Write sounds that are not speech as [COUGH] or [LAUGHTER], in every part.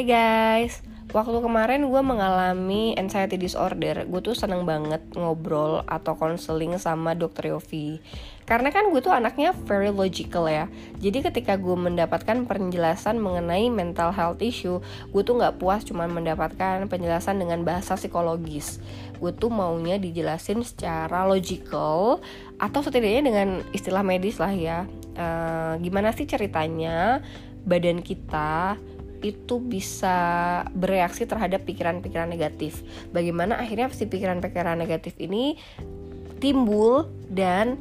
Hai guys, waktu kemarin gue mengalami anxiety disorder. Gue tuh seneng banget ngobrol atau konseling sama dokter Yofi. Karena kan gue tuh anaknya very logical ya. Jadi ketika gue mendapatkan penjelasan mengenai mental health issue Gue tuh gak puas cuma mendapatkan penjelasan dengan bahasa psikologis. Gue tuh maunya dijelasin secara logical Atau setidaknya dengan istilah medis lah ya. Uh, Gimana sih ceritanya badan kita itu bisa bereaksi terhadap pikiran-pikiran negatif. Bagaimana akhirnya si pikiran-pikiran negatif ini timbul dan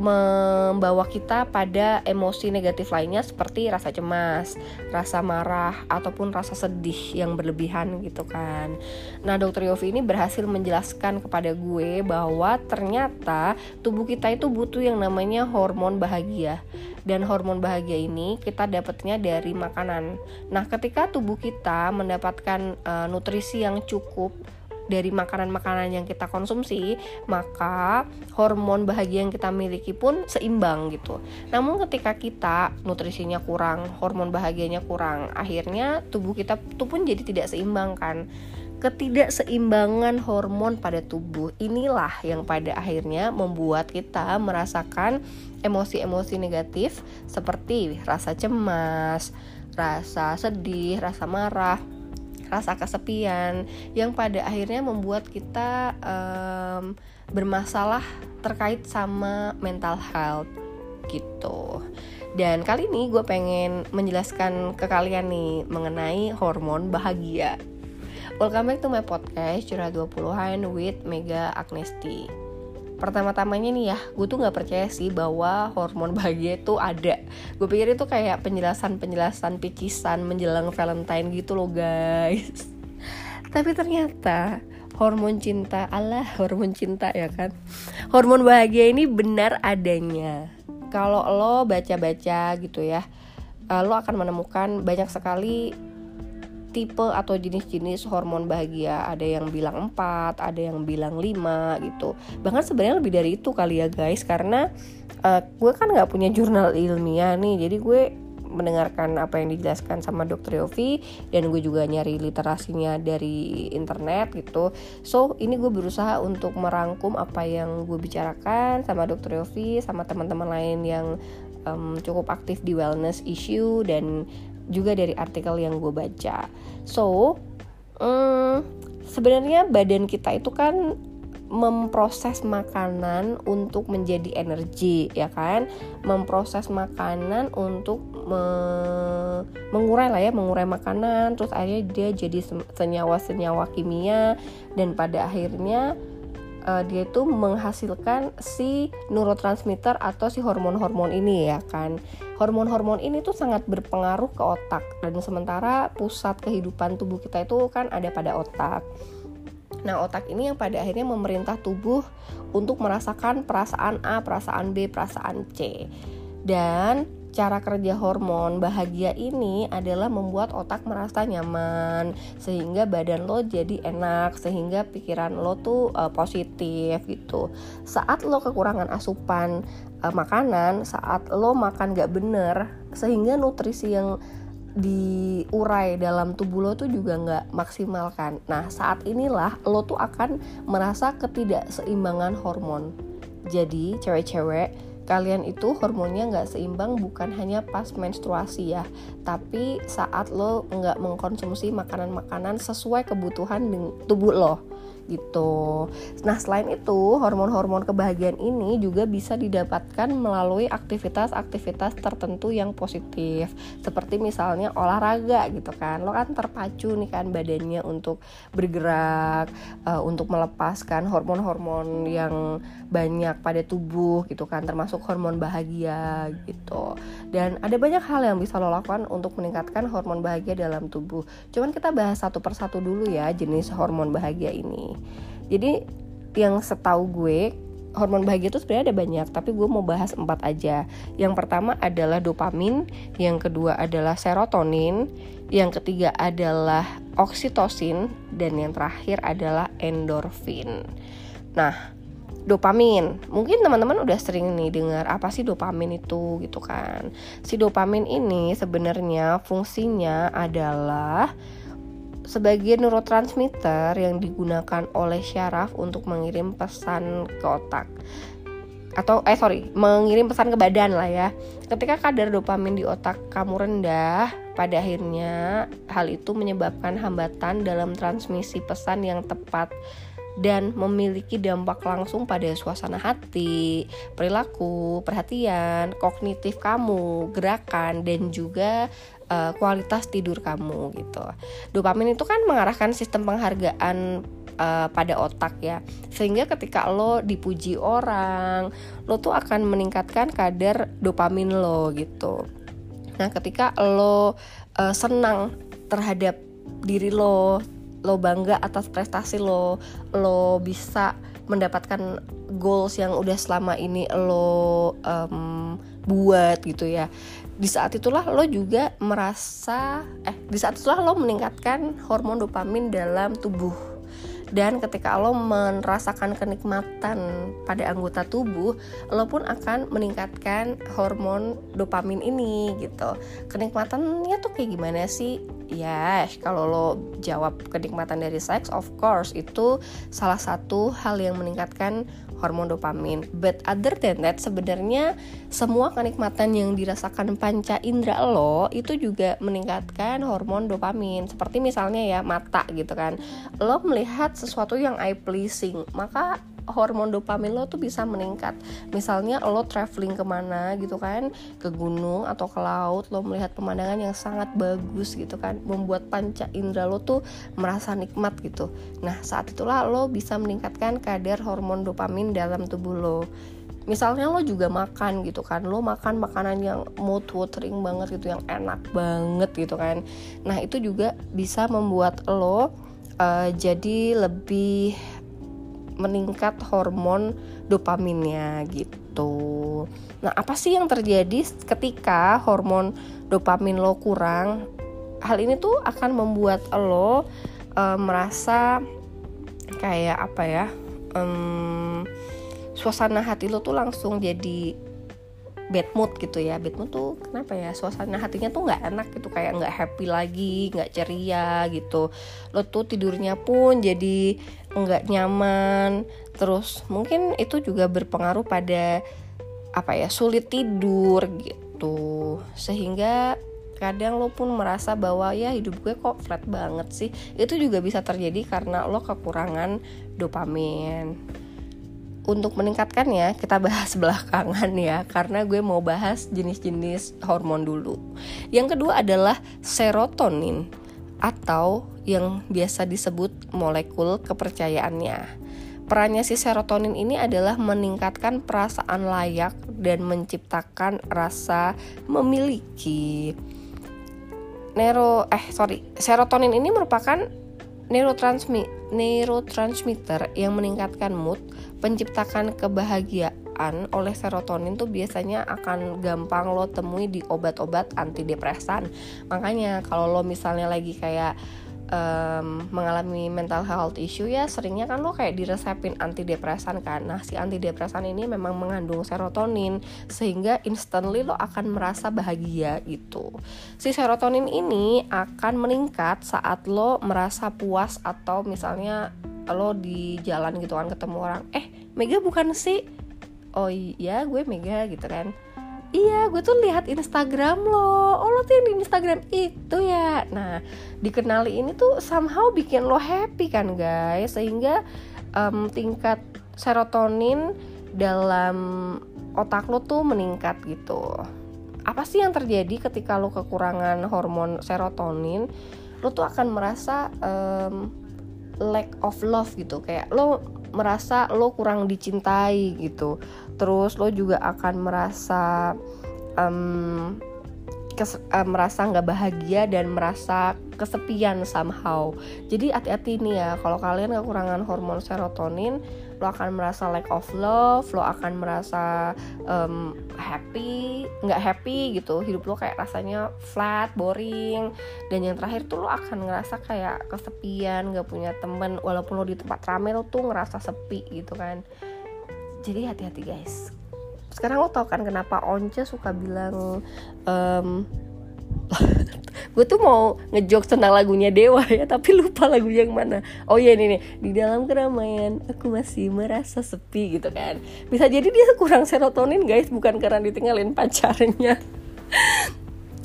membawa kita pada emosi negatif lainnya seperti rasa cemas, rasa marah ataupun rasa sedih yang berlebihan gitu kan. Nah, Dokter Yofi ini berhasil menjelaskan kepada gue bahwa ternyata tubuh kita itu butuh yang namanya hormon bahagia. Dan hormon bahagia ini kita dapatnya dari makanan. Nah, ketika tubuh kita mendapatkan uh, nutrisi yang cukup dari makanan-makanan yang kita konsumsi, maka hormon bahagia yang kita miliki pun seimbang gitu. Namun ketika kita nutrisinya kurang, hormon bahagianya kurang, akhirnya tubuh kita tuh pun jadi tidak seimbang kan. Ketidakseimbangan hormon pada tubuh inilah yang pada akhirnya membuat kita merasakan emosi-emosi negatif seperti rasa cemas, rasa sedih, rasa marah, rasa kesepian yang pada akhirnya membuat kita um, bermasalah terkait sama mental health gitu. Dan kali ini gue pengen menjelaskan ke kalian nih mengenai hormon bahagia. Welcome back to my podcast Curhat 20-an with Mega Agnesti pertama-tamanya nih ya gue tuh nggak percaya sih bahwa hormon bahagia itu ada. Gue pikir itu kayak penjelasan-penjelasan picisan menjelang Valentine gitu loh guys. [LAUGHS] Tapi ternyata hormon cinta Allah hormon cinta ya kan? Hormon bahagia ini benar adanya. Kalau lo baca-baca gitu ya eh, lo akan menemukan banyak sekali tipe atau jenis-jenis hormon bahagia. Ada yang bilang 4 ada yang bilang 5 gitu. Bahkan sebenarnya lebih dari itu kali ya guys. Karena uh, gue kan nggak punya jurnal ilmiah nih. Jadi gue mendengarkan apa yang dijelaskan sama dokter Yofi dan gue juga nyari literasinya dari internet gitu. So ini gue berusaha untuk merangkum apa yang gue bicarakan sama dokter Yofi sama teman-teman lain yang um, cukup aktif di wellness issue dan juga dari artikel yang gue baca. So, hmm, sebenarnya badan kita itu kan memproses makanan untuk menjadi energi ya kan memproses makanan untuk me mengurai lah ya mengurai makanan terus akhirnya dia jadi senyawa-senyawa kimia dan pada akhirnya uh, dia itu menghasilkan si neurotransmitter atau si hormon-hormon ini ya kan. Hormon-hormon ini tuh sangat berpengaruh ke otak dan sementara pusat kehidupan tubuh kita itu kan ada pada otak. Nah, otak ini yang pada akhirnya memerintah tubuh untuk merasakan perasaan A, perasaan B, perasaan C. Dan cara kerja hormon bahagia ini adalah membuat otak merasa nyaman sehingga badan lo jadi enak sehingga pikiran lo tuh uh, positif gitu. Saat lo kekurangan asupan uh, makanan saat lo makan gak bener sehingga nutrisi yang diurai dalam tubuh lo tuh juga nggak maksimal kan. Nah saat inilah lo tuh akan merasa ketidakseimbangan hormon. Jadi cewek-cewek kalian itu hormonnya nggak seimbang bukan hanya pas menstruasi ya tapi saat lo nggak mengkonsumsi makanan-makanan sesuai kebutuhan tubuh lo gitu. Nah, selain itu, hormon-hormon kebahagiaan ini juga bisa didapatkan melalui aktivitas-aktivitas tertentu yang positif. Seperti misalnya olahraga gitu kan. Lo kan terpacu nih kan badannya untuk bergerak, uh, untuk melepaskan hormon-hormon yang banyak pada tubuh gitu kan, termasuk hormon bahagia gitu. Dan ada banyak hal yang bisa lo lakukan untuk meningkatkan hormon bahagia dalam tubuh. Cuman kita bahas satu persatu dulu ya jenis hormon bahagia ini jadi yang setahu gue hormon bahagia itu sebenarnya ada banyak tapi gue mau bahas empat aja yang pertama adalah dopamin yang kedua adalah serotonin yang ketiga adalah oksitosin dan yang terakhir adalah endorfin nah dopamin. Mungkin teman-teman udah sering nih dengar apa sih dopamin itu gitu kan. Si dopamin ini sebenarnya fungsinya adalah sebagai neurotransmitter yang digunakan oleh syaraf untuk mengirim pesan ke otak. Atau eh sorry mengirim pesan ke badan lah ya. Ketika kadar dopamin di otak kamu rendah pada akhirnya hal itu menyebabkan hambatan dalam transmisi pesan yang tepat dan memiliki dampak langsung pada suasana hati, perilaku, perhatian, kognitif kamu, gerakan dan juga uh, kualitas tidur kamu gitu. Dopamin itu kan mengarahkan sistem penghargaan uh, pada otak ya. Sehingga ketika lo dipuji orang, lo tuh akan meningkatkan kadar dopamin lo gitu. Nah, ketika lo uh, senang terhadap diri lo, lo bangga atas prestasi lo lo bisa mendapatkan goals yang udah selama ini lo um, buat gitu ya di saat itulah lo juga merasa eh di saat itulah lo meningkatkan hormon dopamin dalam tubuh. Dan ketika lo merasakan kenikmatan pada anggota tubuh lo pun akan meningkatkan hormon dopamin ini gitu. Kenikmatannya tuh kayak gimana sih? Ya yes, kalau lo jawab kenikmatan dari seks of course itu salah satu hal yang meningkatkan hormon dopamin. But other than that sebenarnya semua kenikmatan yang dirasakan panca indera lo itu juga meningkatkan hormon dopamin. Seperti misalnya ya mata gitu kan. Lo melihat sesuatu yang eye pleasing, maka hormon dopamin lo tuh bisa meningkat. Misalnya lo traveling ke mana gitu kan ke gunung atau ke laut lo melihat pemandangan yang sangat bagus gitu kan membuat panca indera lo tuh merasa nikmat gitu. Nah saat itulah lo bisa meningkatkan kadar hormon dopamin dalam tubuh lo. Misalnya lo juga makan gitu kan lo makan makanan yang mood watering banget gitu yang enak banget gitu kan. Nah itu juga bisa membuat lo uh, jadi lebih meningkat hormon dopaminnya gitu. Nah, apa sih yang terjadi ketika hormon dopamin lo kurang? Hal ini tuh akan membuat lo e, merasa kayak apa ya? Um, suasana hati lo tuh langsung jadi bad mood gitu ya. Bad mood tuh kenapa ya? Suasana hatinya tuh nggak enak gitu kayak nggak happy lagi nggak ceria gitu. Lo tuh tidurnya pun jadi nggak nyaman. Terus mungkin itu juga berpengaruh pada apa ya sulit tidur gitu. Sehingga kadang lo pun merasa bahwa ya hidup gue kok flat banget sih? Itu juga bisa terjadi karena lo kekurangan dopamin untuk meningkatkannya kita bahas [LAUGHS] belakangan ya karena gue mau bahas jenis-jenis hormon dulu. Yang kedua adalah serotonin atau yang biasa disebut molekul kepercayaannya. Perannya si serotonin ini adalah meningkatkan perasaan layak dan menciptakan rasa memiliki. Nero eh sorry, serotonin ini merupakan neurotransmi, neurotransmitter yang meningkatkan mood, penciptakan kebahagiaan oleh serotonin tuh biasanya akan gampang lo temui di obat-obat antidepresan. Makanya kalau lo misalnya lagi kayak um, mengalami mental health issue ya seringnya kan lo kayak diresepin antidepresan kan. Nah si antidepresan ini memang mengandung serotonin sehingga instantly lo akan merasa bahagia gitu. Si serotonin ini akan meningkat saat lo merasa puas atau misalnya lo di jalan gitu kan ketemu orang eh Mega bukan sih? Oh iya gue Mega gitu kan iya gue tuh lihat Instagram lo. Oh lo tuh yang di Instagram itu ya. Nah dikenali ini tuh somehow bikin lo happy kan guys? Sehingga um, tingkat serotonin dalam otak lo tuh meningkat gitu. Apa sih yang terjadi ketika lo kekurangan hormon serotonin? Lo tuh akan merasa um, lack of love gitu. Kayak lo merasa lo kurang dicintai gitu. Terus lo juga akan merasa um, kes, uh, merasa nggak bahagia dan merasa kesepian somehow. Jadi hati-hati nih ya kalau kalian kekurangan hormon serotonin lo akan merasa lack of love lo akan merasa um, happy nggak happy gitu. Hidup lo kayak rasanya flat boring. Dan yang terakhir tuh lo akan ngerasa kayak kesepian nggak punya temen. Walaupun lo di tempat ramai lo tuh ngerasa sepi gitu kan. Jadi hati-hati guys. Sekarang lo tau kan kenapa Once suka bilang um, [LAUGHS] gue tuh mau ngejok tentang lagunya Dewa ya tapi lupa lagu yang mana. Oh iya ini nih di dalam keramaian aku masih merasa sepi gitu kan. Bisa jadi dia kurang serotonin guys bukan karena ditinggalin pacarnya.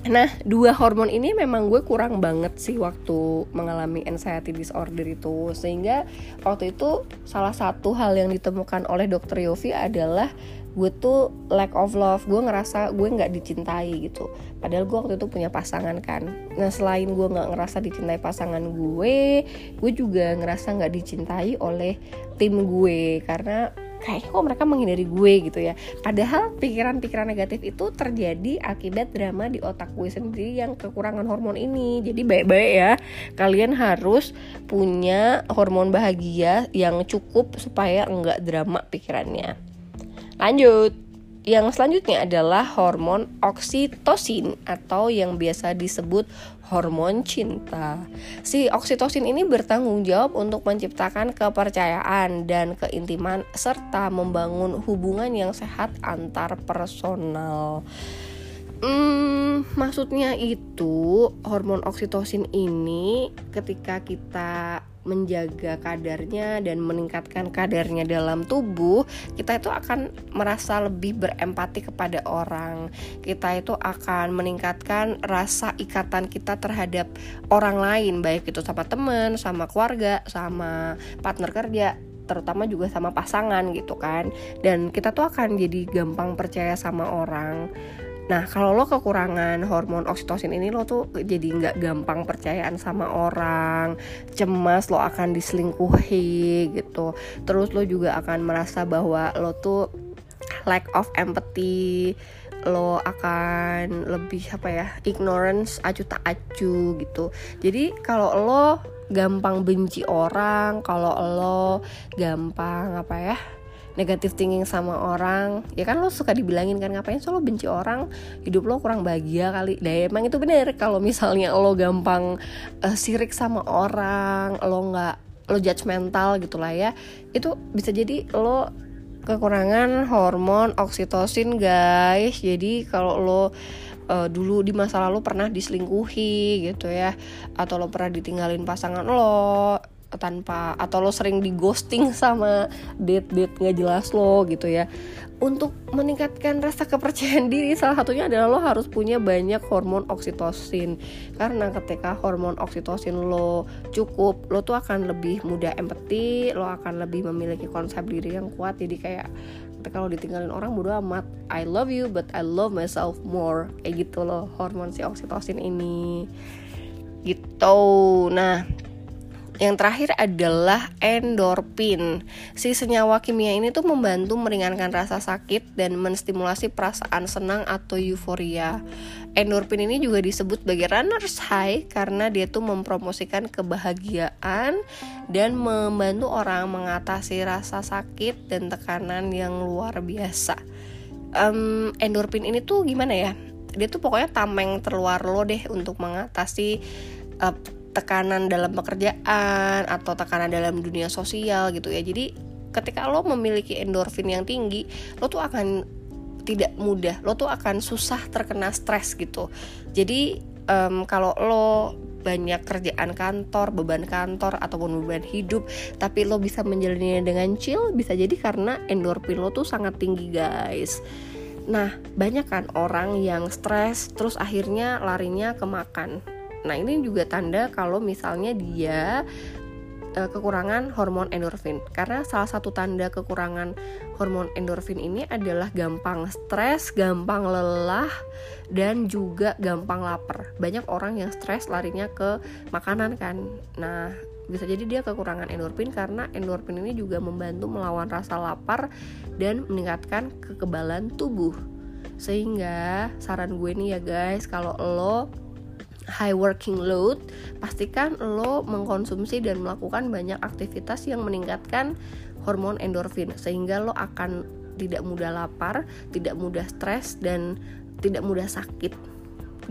Nah, dua hormon ini memang gue kurang banget sih waktu mengalami anxiety disorder itu. Sehingga waktu itu salah satu hal yang ditemukan oleh dokter Yofi adalah gue tuh lack of love. Gue ngerasa gue nggak dicintai gitu padahal gue waktu itu punya pasangan kan. Nah selain gue nggak ngerasa dicintai pasangan gue gue juga ngerasa nggak dicintai oleh tim gue. Karena kayaknya kok mereka menghindari gue gitu ya. Padahal pikiran-pikiran negatif itu terjadi akibat drama di otak gue sendiri yang kekurangan hormon ini. Jadi baik-baik ya kalian harus punya hormon bahagia yang cukup supaya enggak drama pikirannya. Lanjut. Yang selanjutnya adalah hormon oksitosin atau yang biasa disebut hormon cinta. Si oksitosin ini bertanggung jawab untuk menciptakan kepercayaan dan keintiman serta membangun hubungan yang sehat antar personal. Hmm, maksudnya itu hormon oksitosin ini ketika kita menjaga kadarnya dan meningkatkan kadarnya dalam tubuh, kita itu akan merasa lebih berempati kepada orang. Kita itu akan meningkatkan rasa ikatan kita terhadap orang lain, baik itu sama teman, sama keluarga, sama partner kerja, terutama juga sama pasangan gitu kan. Dan kita tuh akan jadi gampang percaya sama orang Nah kalau lo kekurangan hormon oksitosin ini lo tuh jadi nggak gampang percayaan sama orang, cemas lo akan diselingkuhi gitu. Terus lo juga akan merasa bahwa lo tuh lack of empathy, lo akan lebih apa ya ignorance acu tak acu gitu. Jadi kalau lo gampang benci orang, kalau lo gampang apa ya negatif thinking sama orang. Ya kan lo suka dibilangin kan ngapain sih lo benci orang? Hidup lo kurang bahagia kali. Nah emang itu bener. Kalau misalnya lo gampang uh, sirik sama orang lo nggak lo judgmental gitulah ya itu bisa jadi lo kekurangan hormon oksitosin guys. Jadi kalau lo uh, dulu di masa lalu pernah diselingkuhi gitu ya atau lo pernah ditinggalin pasangan lo tanpa atau lo sering di ghosting sama date date nggak jelas lo gitu ya. Untuk meningkatkan rasa kepercayaan [LAUGHS] diri salah satunya adalah lo harus punya banyak hormon oksitosin. Karena ketika hormon oksitosin lo cukup lo tuh akan lebih mudah empati lo akan lebih memiliki konsep diri yang kuat. Jadi kayak ketika lo ditinggalin orang bodo amat. I love you but I love myself more. Kayak gitu loh hormon si oksitosin ini. Gitu. Nah yang terakhir adalah endorfin. Si senyawa kimia ini tuh membantu meringankan rasa sakit dan menstimulasi perasaan senang atau euforia. Endorfin ini juga disebut sebagai runner's high karena dia tuh mempromosikan kebahagiaan dan membantu orang mengatasi rasa sakit dan tekanan yang luar biasa. Um, endorfin ini tuh gimana ya? Dia tuh pokoknya tameng terluar lo deh untuk mengatasi tekanan dalam pekerjaan atau tekanan dalam dunia sosial gitu ya jadi ketika lo memiliki endorfin yang tinggi lo tuh akan tidak mudah lo tuh akan susah terkena stres gitu jadi um, kalau lo banyak kerjaan kantor, beban kantor ataupun beban hidup, tapi lo bisa menjalaninya dengan chill, bisa jadi karena endorfin lo tuh sangat tinggi, guys. Nah, banyak kan orang yang stres terus akhirnya larinya ke makan. Nah, ini juga tanda kalau misalnya dia uh, kekurangan hormon endorfin. Karena salah satu tanda kekurangan hormon endorfin ini adalah gampang stres, gampang lelah, dan juga gampang lapar. Banyak orang yang stres larinya ke makanan kan. Nah, bisa jadi dia kekurangan endorfin karena endorfin ini juga membantu melawan rasa lapar dan meningkatkan kekebalan tubuh. Sehingga saran gue nih ya guys, kalau lo high working load, pastikan lo mengkonsumsi dan melakukan banyak aktivitas yang meningkatkan hormon endorfin sehingga lo akan tidak mudah lapar, tidak mudah stres dan tidak mudah sakit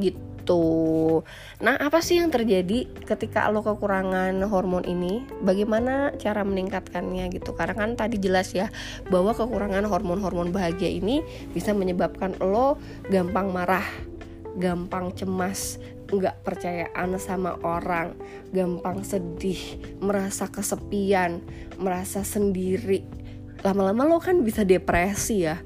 gitu. Nah, apa sih yang terjadi ketika lo kekurangan hormon ini? Bagaimana cara meningkatkannya gitu? Karena kan tadi jelas ya bahwa kekurangan hormon-hormon bahagia ini bisa menyebabkan lo gampang marah, gampang cemas, nggak percayaan sama orang, gampang sedih, merasa kesepian, merasa sendiri. Lama-lama lo kan bisa depresi ya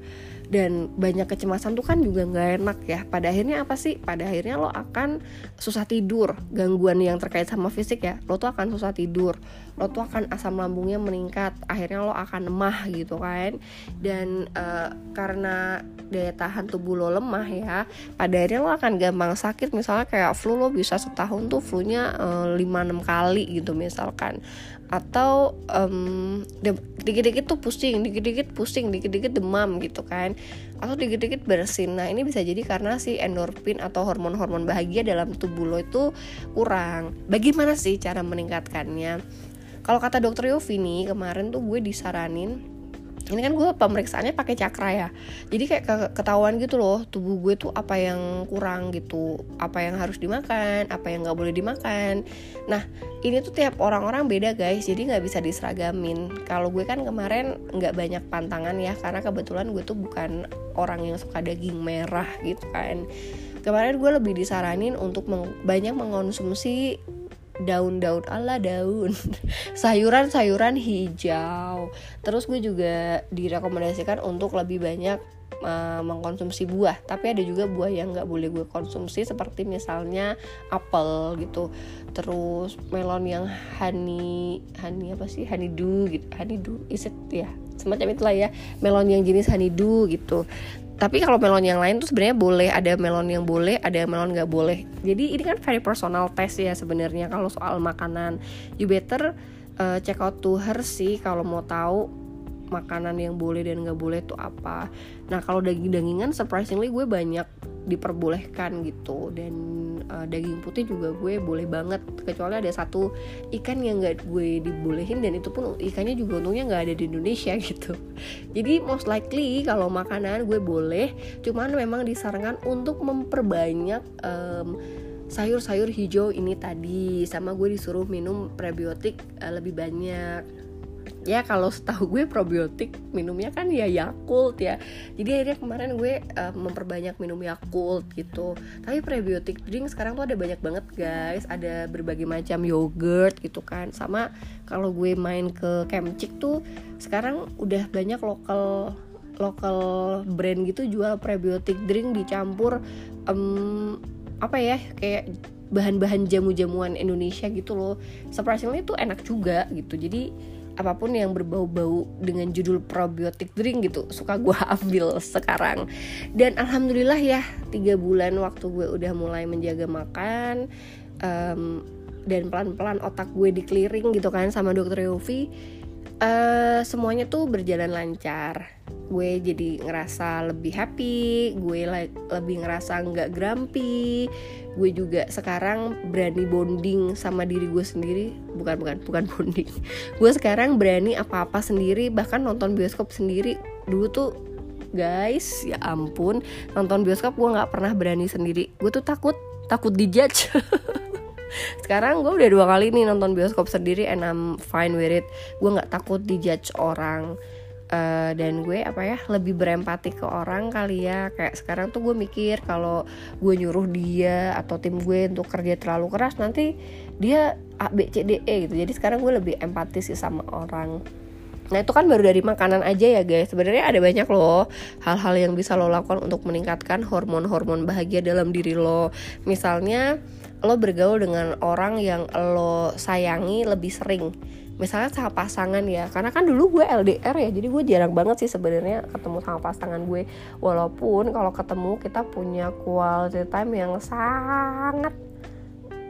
dan banyak kecemasan tuh kan juga nggak enak ya. Pada akhirnya apa sih? Pada akhirnya lo akan susah tidur. Gangguan yang terkait sama fisik ya lo tuh akan susah tidur. Lo tuh akan asam lambungnya meningkat akhirnya lo akan lemah gitu kan. Dan uh, karena daya tahan tubuh lo lemah ya pada akhirnya lo akan gampang sakit. Misalnya kayak flu lo bisa setahun tuh flu-nya uh, 5-6 kali gitu misalkan atau um, dikit-dikit tuh pusing, dikit-dikit pusing, dikit-dikit demam gitu kan atau dikit-dikit bersin. Nah ini bisa jadi karena si endorfin atau hormon-hormon bahagia dalam tubuh lo itu kurang. Bagaimana sih cara meningkatkannya? Kalau kata dokter Yofi nih kemarin tuh gue disaranin ini kan gue pemeriksaannya pakai cakra ya. Jadi kayak ketahuan gitu loh tubuh gue tuh apa yang kurang gitu. Apa yang harus dimakan apa yang nggak boleh dimakan. Nah ini tuh tiap orang-orang beda guys. Jadi nggak bisa diseragamin. Kalau gue kan kemarin nggak banyak pantangan ya karena kebetulan gue tuh bukan orang yang suka daging merah gitu kan. Kemarin gue lebih disaranin untuk meng banyak mengonsumsi daun-daun ala daun. [LAUGHS] Sayuran-sayuran hijau. Terus gue juga direkomendasikan untuk lebih banyak uh, mengkonsumsi buah. Tapi ada juga buah yang nggak boleh gue konsumsi seperti misalnya apel gitu. Terus melon yang honey honey apa sih? Honeydew gitu. Honeydew is ya semacam itulah ya. Melon yang jenis honeydew gitu tapi kalau melon yang lain tuh sebenarnya boleh ada melon yang boleh ada melon nggak boleh. Jadi ini kan very personal test ya sebenarnya. Kalau soal makanan you better uh, check out to her sih kalau mau tahu makanan yang boleh dan nggak boleh tuh apa nah kalau daging dagingan surprisingly gue banyak diperbolehkan gitu. Dan uh, daging putih juga gue boleh banget. Kecuali ada satu ikan yang nggak gue dibolehin dan itu pun ikannya juga untungnya nggak ada di Indonesia [LAUGHS] gitu. Jadi most likely kalau makanan gue boleh cuman memang disarankan untuk memperbanyak um, sayur-sayur hijau ini tadi. Sama gue disuruh minum prebiotik uh, lebih banyak ya kalau setahu gue probiotik minumnya kan ya Yakult ya. Jadi akhirnya kemarin gue uh, memperbanyak minum Yakult gitu. Tapi prebiotik drink sekarang tuh ada banyak banget guys. Ada berbagai macam yogurt gitu kan. Sama kalau gue main ke Kemcik tuh sekarang udah banyak lokal lokal brand gitu jual prebiotik drink dicampur um, apa ya kayak bahan-bahan jamu-jamuan Indonesia gitu loh. Surprisingly tuh enak juga gitu. Jadi apa pun yang berbau-bau dengan judul probiotik drink gitu suka gue [LAUGHS] ambil sekarang. Dan alhamdulillah ya tiga bulan waktu gue udah mulai menjaga makan um, dan pelan-pelan otak gue dikeliring gitu kan sama dokter Yofi uh, semuanya tuh berjalan lancar. Gue jadi ngerasa lebih happy gue lebih ngerasa nggak grumpy. Gue juga sekarang berani bonding sama diri gue sendiri. Bukan bukan bukan [LAUGHS] bonding. Gue sekarang berani apa apa sendiri bahkan nonton bioskop sendiri. Dulu tuh guys ya ampun nonton bioskop gue nggak pernah berani sendiri. Gue tuh takut takut dijudge [LAUGHS] sekarang gue udah dua kali nih nonton bioskop sendiri and I'm fine with it. Gue nggak takut dijudge orang. Uh, dan gue apa ya lebih berempati ke orang kali ya. Kayak sekarang tuh gue mikir kalau gue nyuruh dia atau tim gue untuk kerja terlalu keras nanti dia A B C D E gitu. Jadi sekarang gue lebih empati sih sama orang. Nah itu kan baru dari makanan aja ya guys. Sebenarnya ada banyak loh hal-hal yang bisa lo lakukan untuk meningkatkan hormon-hormon bahagia dalam diri lo. Misalnya lo bergaul dengan orang yang lo sayangi lebih sering. Misalnya sama pasangan ya karena kan dulu gue LDR ya jadi gue jarang banget sih sebenarnya ketemu sama pasangan gue. Walaupun kalau ketemu kita punya quality time yang sangat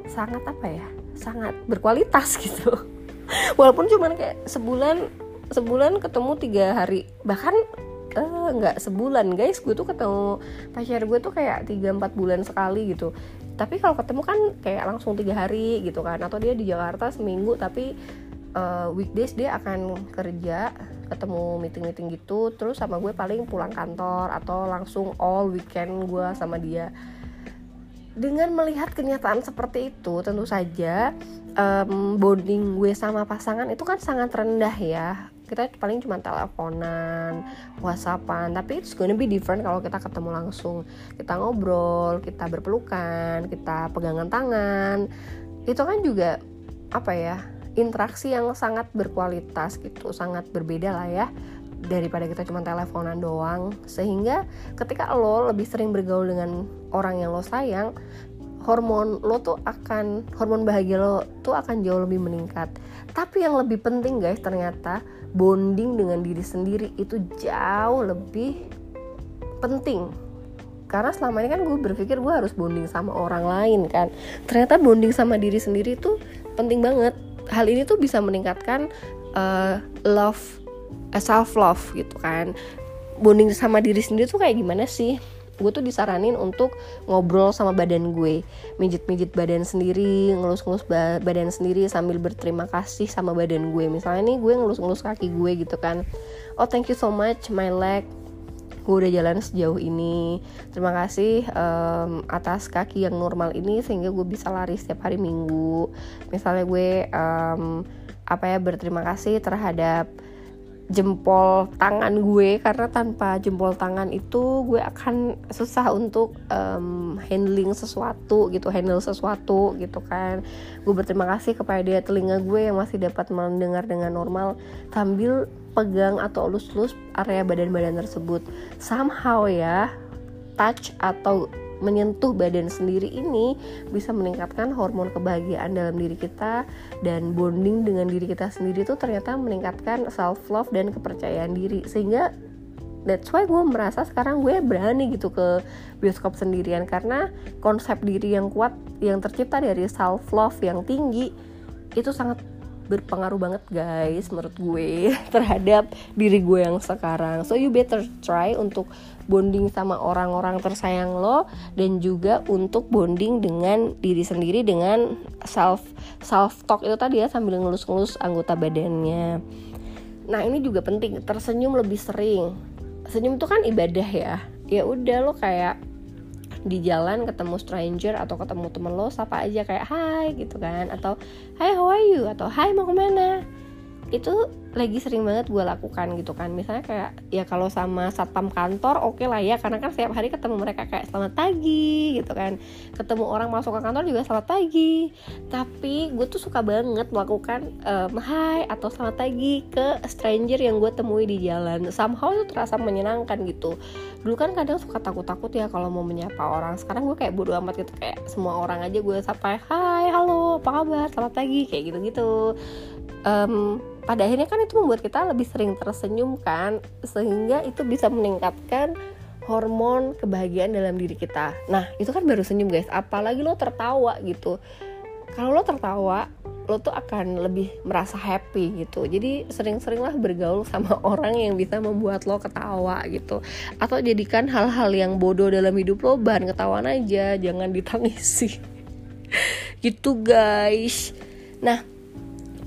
sangat apa ya? Sangat berkualitas [LAUGHS] gitu. Walaupun cuman kayak sebulan sebulan ketemu tiga hari. Bahkan uh, nggak sebulan. Guys gue tuh ketemu pacar gue tuh kayak tiga empat bulan sekali gitu tapi kalau ketemu kan kayak langsung tiga hari gitu kan. Atau dia di Jakarta seminggu tapi uh, weekdays dia akan kerja ketemu meeting-meeting gitu. Terus sama gue paling pulang kantor atau langsung all weekend gue sama dia. Dengan melihat kenyataan seperti itu tentu saja um, bonding gue sama pasangan itu kan sangat rendah ya kita paling cuma teleponan, whatsappan, tapi it's gonna be different kalau kita ketemu langsung, kita ngobrol, kita berpelukan, kita pegangan tangan, itu kan juga apa ya interaksi yang sangat berkualitas gitu, sangat berbeda lah ya daripada kita cuma teleponan doang. Sehingga ketika lo lebih sering bergaul dengan orang yang lo sayang hormon lo tuh akan hormon bahagia lo tuh akan jauh lebih meningkat. Tapi yang lebih penting guys ternyata bonding dengan diri sendiri itu jauh lebih penting. Karena selama ini kan gue berpikir gue harus bonding sama orang lain kan. Ternyata bonding sama diri sendiri itu penting banget. Hal ini tuh bisa meningkatkan uh, love uh, self love gitu kan. Bonding sama diri sendiri tuh kayak gimana sih gue tuh disaranin untuk ngobrol sama badan gue. Mijit-mijit badan sendiri ngelus-ngelus badan sendiri sambil berterima kasih sama badan gue. Misalnya nih gue ngelus-ngelus kaki gue gitu kan. Oh thank you so much my leg. Gue udah jalan sejauh ini. Terima kasih um, atas kaki yang normal ini sehingga gue bisa lari setiap hari minggu. Misalnya gue um, apa ya berterima kasih terhadap jempol tangan gue karena tanpa jempol tangan itu gue akan susah untuk um, handling sesuatu gitu handle sesuatu gitu kan. Gue berterima kasih kepada dia telinga gue yang masih dapat mendengar dengan normal sambil pegang atau elus-elus area badan-badan tersebut. Somehow ya touch atau menyentuh badan sendiri ini bisa meningkatkan hormon kebahagiaan dalam diri kita dan bonding dengan diri kita sendiri itu ternyata meningkatkan self love dan kepercayaan diri. Sehingga that's why gue merasa sekarang gue berani gitu ke bioskop sendirian. Karena konsep diri yang kuat yang tercipta dari self love yang tinggi itu sangat berpengaruh banget guys menurut gue [LAUGHS] terhadap diri gue yang sekarang. So you better try untuk bonding sama orang-orang tersayang lo dan juga untuk bonding dengan diri sendiri dengan self self talk itu tadi ya sambil ngelus-ngelus anggota badannya. Nah ini juga penting tersenyum lebih sering. Senyum itu kan ibadah ya. Ya udah lo kayak di jalan ketemu stranger atau ketemu temen lo sapa aja kayak hai gitu kan. Atau hai how are you? Atau hai mau ke mana itu lagi sering banget gue lakukan gitu kan. Misalnya kayak ya kalau sama satpam kantor oke okay lah ya. Karena kan setiap hari ketemu mereka kayak selamat pagi gitu kan. Ketemu orang masuk ke kantor juga selamat pagi. Tapi gue tuh suka banget melakukan um, hai atau selamat pagi ke stranger yang gue temui di jalan. Somehow itu terasa menyenangkan gitu. Dulu kan kadang suka takut-takut ya kalau mau menyapa orang. Sekarang gue kayak bodo amat gitu. Kayak semua orang aja gue sapa hai halo apa kabar? Selamat pagi kayak gitu-gitu. Um, pada akhirnya kan itu membuat kita lebih sering tersenyum kan sehingga itu bisa meningkatkan hormon kebahagiaan dalam diri kita. Nah itu kan baru senyum guys. Apalagi lo tertawa gitu. Kalau lo tertawa lo tuh akan lebih merasa happy gitu. Jadi sering-seringlah bergaul sama [LAUGHS] orang yang bisa membuat lo ketawa gitu. Atau jadikan hal-hal yang bodoh dalam hidup lo bahan ketawaan aja. Jangan ditangisi. [LAUGHS] Gitu guys. Nah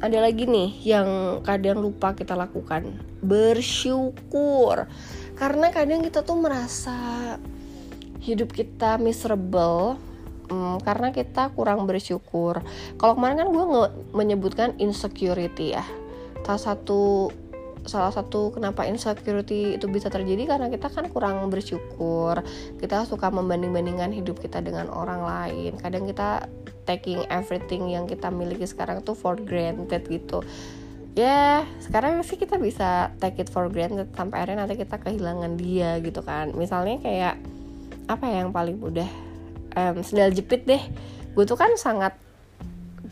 ada lagi nih yang kadang lupa kita lakukan. Bersyukur. Karena kadang kita tuh merasa hidup kita miserable hmm, karena kita kurang bersyukur. Kalau kemarin kan gue menyebutkan insecurity ya. Salah satu salah satu kenapa insecurity itu bisa terjadi karena kita kan kurang bersyukur. Kita suka membanding-bandingkan hidup kita dengan orang lain. Kadang kita taking everything yang kita miliki sekarang tuh for granted gitu. Ya sekarang sih kita bisa take it for granted sampai akhirnya nanti kita kehilangan dia gitu kan. Misalnya kayak apa ya yang paling mudah? Um, sendal jepit deh. Gue tuh kan sangat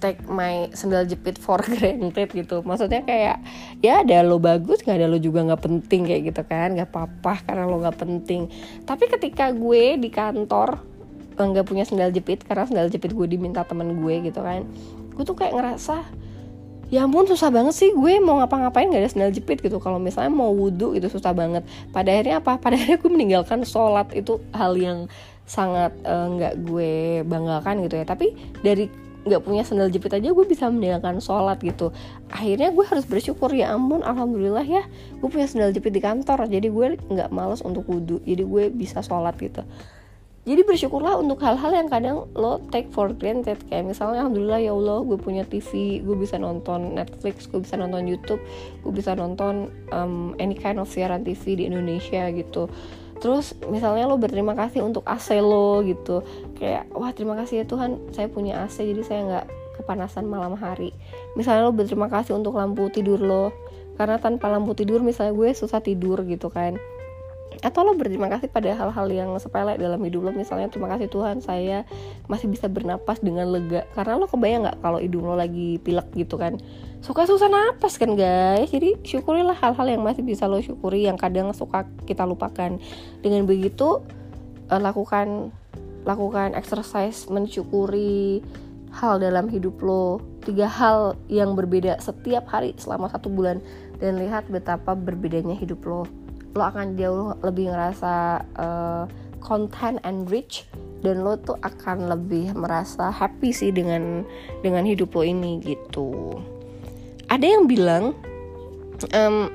take my sendal jepit for [LAUGHS] granted gitu. Maksudnya kayak ya ada lo bagus nggak ada lo juga nggak penting kayak gitu kan. Nggak apa-apa karena lo nggak penting. Tapi ketika gue di kantor nggak punya sendal jepit karena sendal jepit gue diminta temen gue gitu kan gue tuh kayak ngerasa ya ampun susah banget sih gue mau ngapa-ngapain gak ada sendal jepit gitu. Kalau misalnya mau wudhu itu susah banget. Pada akhirnya apa? Pada akhirnya gue meninggalkan sholat. Itu hal yang sangat eh, nggak uh, gue banggakan gitu ya. Tapi dari nggak punya sendal jepit aja gue bisa meninggalkan sholat gitu. Akhirnya gue harus bersyukur ya ampun alhamdulillah ya gue punya sendal jepit di kantor jadi gue nggak males untuk wudhu jadi gue bisa sholat gitu. Jadi bersyukurlah untuk hal-hal yang kadang lo take for granted kayak misalnya alhamdulillah ya Allah gue punya TV gue bisa nonton Netflix gue bisa nonton YouTube gue bisa nonton um, any kind of siaran TV di Indonesia gitu terus misalnya lo berterima kasih untuk AC lo gitu. Kayak wah terima kasih ya Tuhan saya punya AC jadi saya nggak kepanasan malam hari. Misalnya lo berterima kasih untuk lampu tidur lo. Karena tanpa lampu tidur misalnya gue susah tidur gitu kan. Atau lo berterima kasih pada hal-hal yang sepele dalam hidup lo. Misalnya terima kasih Tuhan saya masih bisa bernapas dengan lega. Karena lo kebayang nggak kalau hidup lo lagi pilek gitu kan suka susah napas kan guys? Jadi syukurilah hal-hal yang masih bisa lo syukuri yang kadang suka kita lupakan. Dengan begitu uh, lakukan lakukan exercise mensyukuri hal dalam hidup lo. Tiga hal yang berbeda setiap hari selama satu bulan. Dan lihat betapa berbedanya hidup lo. Lo akan jauh lebih ngerasa uh, content and rich. Dan lo tuh akan lebih merasa happy sih dengan dengan hidup lo ini gitu ada yang bilang um,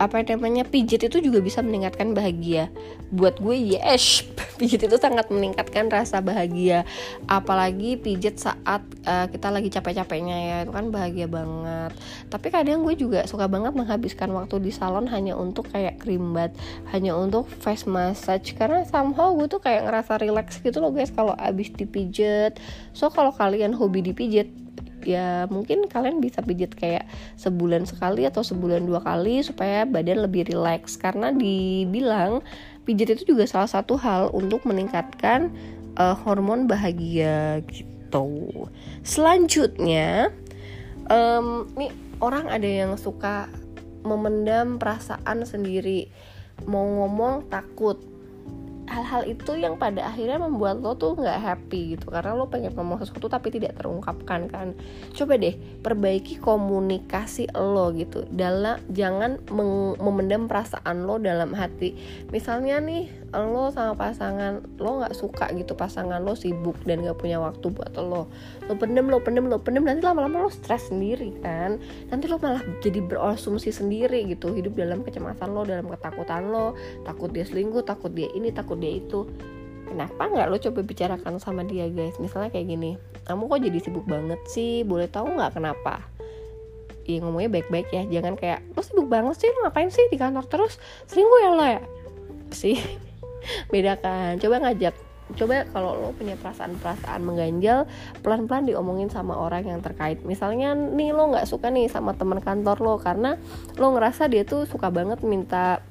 apa namanya pijit itu juga bisa meningkatkan bahagia. Buat gue yes. [LAUGHS] Pijit itu sangat meningkatkan rasa bahagia. Apalagi pijit saat uh, kita lagi capek-capeknya ya itu kan bahagia banget. Tapi kadang gue juga suka banget menghabiskan waktu di salon hanya untuk kayak krimbat hanya untuk face massage. Karena somehow gue tuh kayak ngerasa relax gitu loh guys kalau abis dipijit. So kalau kalian hobi dipijit ya mungkin kalian bisa pijit kayak sebulan sekali atau sebulan dua kali supaya badan lebih rileks. Karena dibilang pijit itu juga salah satu hal untuk meningkatkan uh, hormon bahagia gitu. Selanjutnya, um, nih orang ada yang suka memendam perasaan sendiri, mau ngomong takut, hal-hal itu yang pada akhirnya membuat lo tuh nggak happy gitu. Karena lo pengen ngomong sesuatu tapi tidak terungkapkan kan. Coba deh perbaiki komunikasi lo gitu. Dalam jangan memendam perasaan lo dalam hati. Misalnya nih lo sama pasangan lo nggak suka gitu pasangan lo sibuk dan nggak punya waktu buat lo. Lo pendem lo pendem lo pendem. Nanti lama-lama lo stres sendiri kan. Nanti lo malah jadi berasumsi sendiri gitu. Hidup dalam kecemasan lo dalam ketakutan lo. Takut dia selingkuh takut dia ini takut dia itu kenapa nggak lo coba bicarakan sama dia guys? Misalnya kayak gini kamu kok jadi sibuk banget sih? Boleh tahu nggak kenapa? Iya ngomongnya baik-baik ya. Jangan kayak lo sibuk banget sih? Lo ngapain sih di kantor terus? Selingkuh ya lo ya? Sih [LAUGHS] beda kan. Coba ngajak coba kalau lo punya perasaan-perasaan mengganjal pelan-pelan diomongin sama orang yang terkait. Misalnya nih lo nggak suka nih sama teman kantor lo karena lo ngerasa dia tuh suka banget minta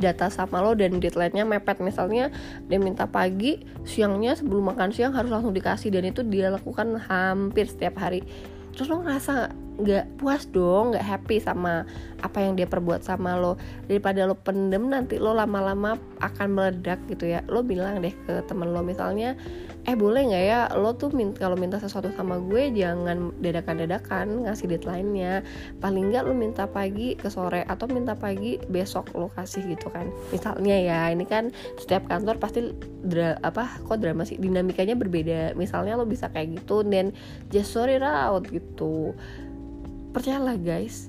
data sama lo dan deadline-nya mepet. Misalnya dia minta pagi siangnya sebelum makan siang harus langsung dikasih. Dan itu dia lakukan hampir setiap hari. Terus lo ngerasa nggak puas dong nggak happy sama apa yang dia perbuat sama lo. Daripada lo pendem nanti lo lama-lama akan meledak gitu ya. Lo bilang deh ke temen lo misalnya eh boleh nggak ya lo tuh min kalau minta sesuatu sama gue jangan dadakan-dadakan ngasih deadline-nya. Paling nggak lo minta pagi ke sore atau minta pagi besok lo kasih gitu kan. Misalnya ya ini kan setiap kantor pasti dra apa kok drama sih? Dinamikanya berbeda. Misalnya lo bisa kayak gitu dan just sorry out gitu percayalah guys.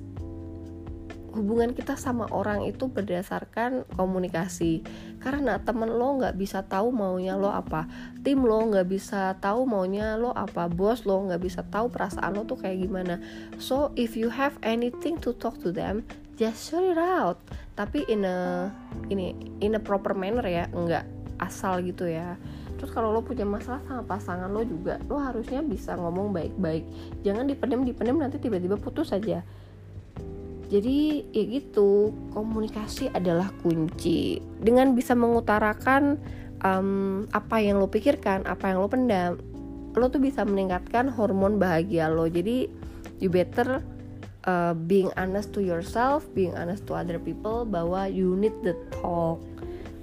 Hubungan kita sama orang itu berdasarkan komunikasi. Karena temen lo nggak bisa tahu maunya lo apa. Tim lo nggak bisa tahu maunya lo apa. Bos lo nggak bisa tahu perasaan lo tuh kayak gimana. So if you have anything to talk to them just share it out. Tapi in a ini in a proper manner ya. Nggak asal gitu ya terus kalau lo punya masalah sama pasangan lo juga lo harusnya bisa ngomong baik-baik. Jangan dipendam dipendam nanti tiba-tiba putus saja jadi ya gitu. Komunikasi adalah kunci. Dengan bisa mengutarakan um, apa yang lo pikirkan apa yang lo pendam lo tuh bisa meningkatkan hormon bahagia lo. Jadi you better uh, being honest to yourself being honest to other people bahwa you need the talk.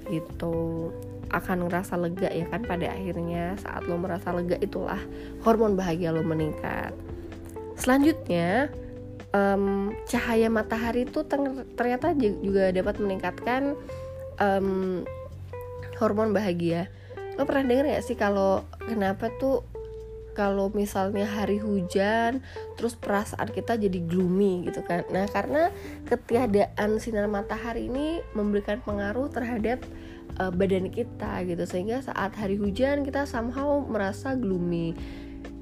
Gitu akan ngerasa lega ya kan pada akhirnya. Saat lo merasa lega itulah hormon bahagia lo meningkat. Selanjutnya um, cahaya matahari itu ternyata juga dapat meningkatkan um, hormon bahagia. Lo pernah denger ya sih kalau kenapa tuh kalau misalnya hari hujan terus perasaan kita jadi gloomy gitu kan? Nah karena ketiadaan sinar matahari ini memberikan pengaruh terhadap uh, badan kita gitu. Sehingga saat hari hujan kita somehow merasa gloomy.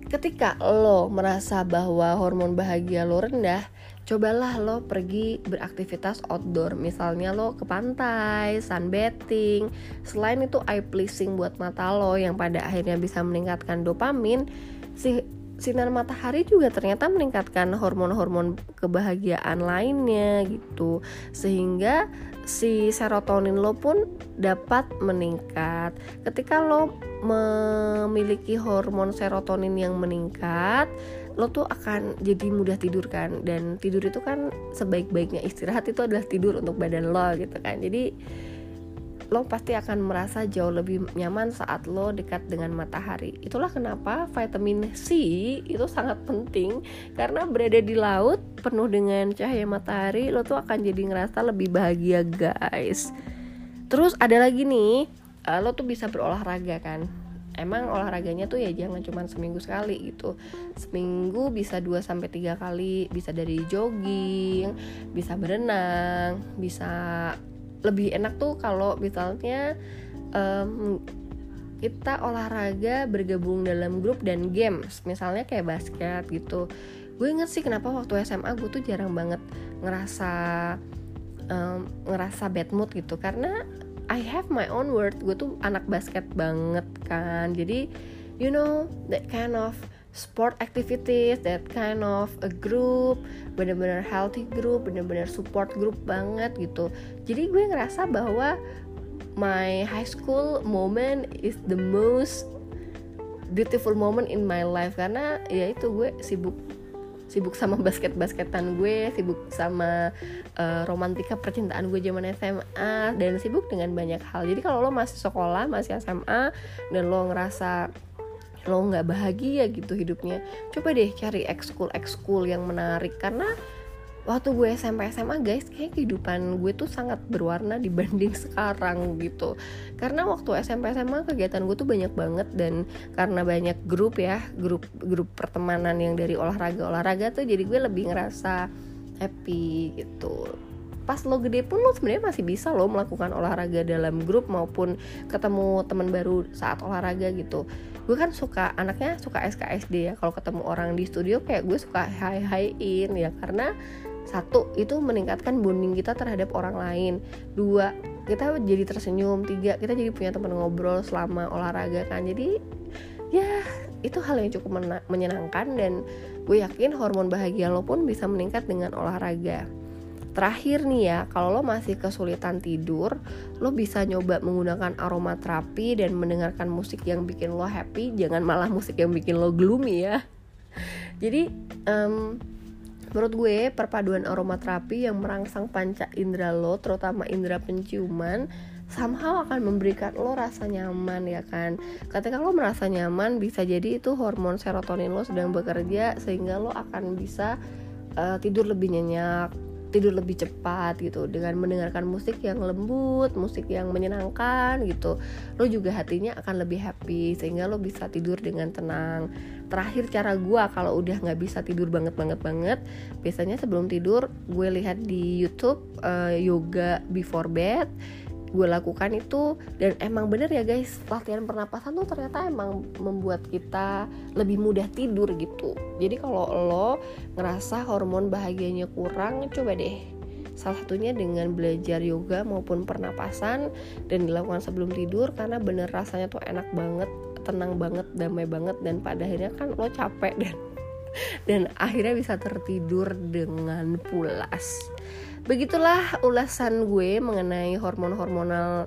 Ketika lo merasa bahwa hormon bahagia lo rendah cobalah lo pergi beraktivitas outdoor. Misalnya lo ke pantai sunbathing. Selain itu eye pleasing buat mata lo yang pada akhirnya bisa meningkatkan dopamin si sinar matahari juga ternyata meningkatkan hormon-hormon kebahagiaan lainnya gitu. Sehingga si serotonin lo pun dapat meningkat. Ketika lo memiliki hormon serotonin yang meningkat lo tuh akan jadi mudah tidur kan. Dan tidur itu kan sebaik-baiknya istirahat itu adalah tidur untuk badan lo gitu kan. Jadi lo pasti akan merasa jauh lebih nyaman saat lo dekat dengan matahari. Itulah kenapa vitamin C itu sangat penting karena berada di laut penuh dengan cahaya matahari, lo tuh akan jadi ngerasa lebih bahagia, guys. Terus ada lagi nih, eh, lo tuh bisa berolahraga kan. Emang olahraganya tuh ya jangan cuma seminggu sekali gitu Seminggu bisa 2 sampai tiga kali Bisa dari jogging, bisa berenang, bisa lebih enak tuh kalau misalnya um, kita olahraga bergabung dalam grup dan games. Misalnya kayak basket gitu. Gue inget sih kenapa waktu SMA gue tuh jarang banget ngerasa um, ngerasa bad mood gitu. Karena I have my own word gue tuh anak basket banget kan. Jadi you know that kind of sport activities that kind of a group bener-bener healthy group bener-bener support group banget gitu jadi gue ngerasa bahwa my high school moment is the most beautiful moment in my life karena ya itu gue sibuk sibuk sama basket-basketan gue, sibuk sama uh, romantika percintaan gue zaman SMA dan sibuk dengan banyak hal. Jadi kalau lo masih sekolah, masih SMA dan lo ngerasa lo nggak bahagia gitu hidupnya. Coba deh cari ekskul ekskul yang menarik. Karena waktu gue SMP SMA guys kayak kehidupan gue tuh sangat berwarna dibanding [LAUGHS] sekarang gitu. Karena waktu SMP SMA kegiatan gue tuh banyak banget. Dan karena banyak grup ya grup grup pertemanan yang dari olahraga olahraga tuh jadi gue lebih ngerasa happy gitu. Pas lo gede pun lo sebenarnya masih bisa lo melakukan olahraga dalam grup maupun ketemu teman baru saat olahraga gitu gue kan suka anaknya suka SKSD ya. Kalau ketemu orang di studio kayak gue suka hi hi in ya. Karena satu itu meningkatkan bonding kita terhadap orang lain. Dua kita jadi tersenyum. Tiga kita jadi punya teman ngobrol selama olahraga kan. Jadi ya itu hal yang cukup menyenangkan. Dan gue yakin hormon bahagia lo pun bisa meningkat dengan olahraga Terakhir nih ya, kalau lo masih kesulitan tidur, lo bisa nyoba menggunakan aromaterapi dan mendengarkan musik yang bikin lo happy, jangan malah musik yang bikin lo gloomy ya. [LAUGHS] Jadi, um, menurut gue perpaduan aromaterapi yang merangsang panca indera lo, terutama indera penciuman, somehow akan memberikan lo rasa nyaman ya kan ketika lo merasa nyaman bisa jadi itu hormon serotonin lo sedang bekerja sehingga lo akan bisa uh, tidur lebih nyenyak tidur lebih cepat gitu dengan mendengarkan musik yang lembut, musik yang menyenangkan gitu. Lo juga hatinya akan lebih happy sehingga lo bisa tidur dengan tenang. Terakhir cara gue kalau udah nggak bisa tidur banget banget banget, biasanya sebelum tidur gue lihat di YouTube uh, yoga before bed gue lakukan itu dan emang bener ya guys latihan pernapasan tuh ternyata emang membuat kita lebih mudah tidur gitu. Jadi kalau lo ngerasa hormon bahagianya kurang coba deh. Salah satunya dengan belajar yoga maupun pernapasan dan dilakukan sebelum tidur karena bener rasanya tuh enak banget tenang banget damai banget dan pada akhirnya kan lo capek dan dan akhirnya bisa tertidur dengan pulas begitulah ulasan gue mengenai hormon-hormonal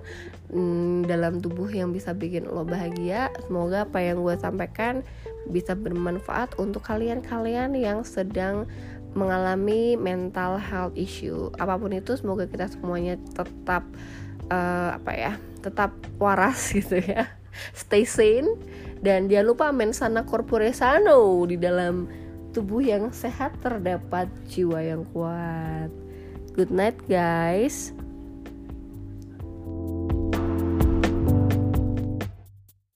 mm, dalam tubuh yang bisa bikin lo bahagia. Semoga apa yang gue sampaikan bisa bermanfaat untuk kalian-kalian yang sedang mengalami mental health issue. Apa pun itu, semoga kita semuanya tetap uh, apa ya, tetap waras [LAUGHS] gitu ya. Stay sane dan jangan lupa mensana corpore sano di dalam tubuh yang sehat terdapat jiwa yang kuat. Good night, guys.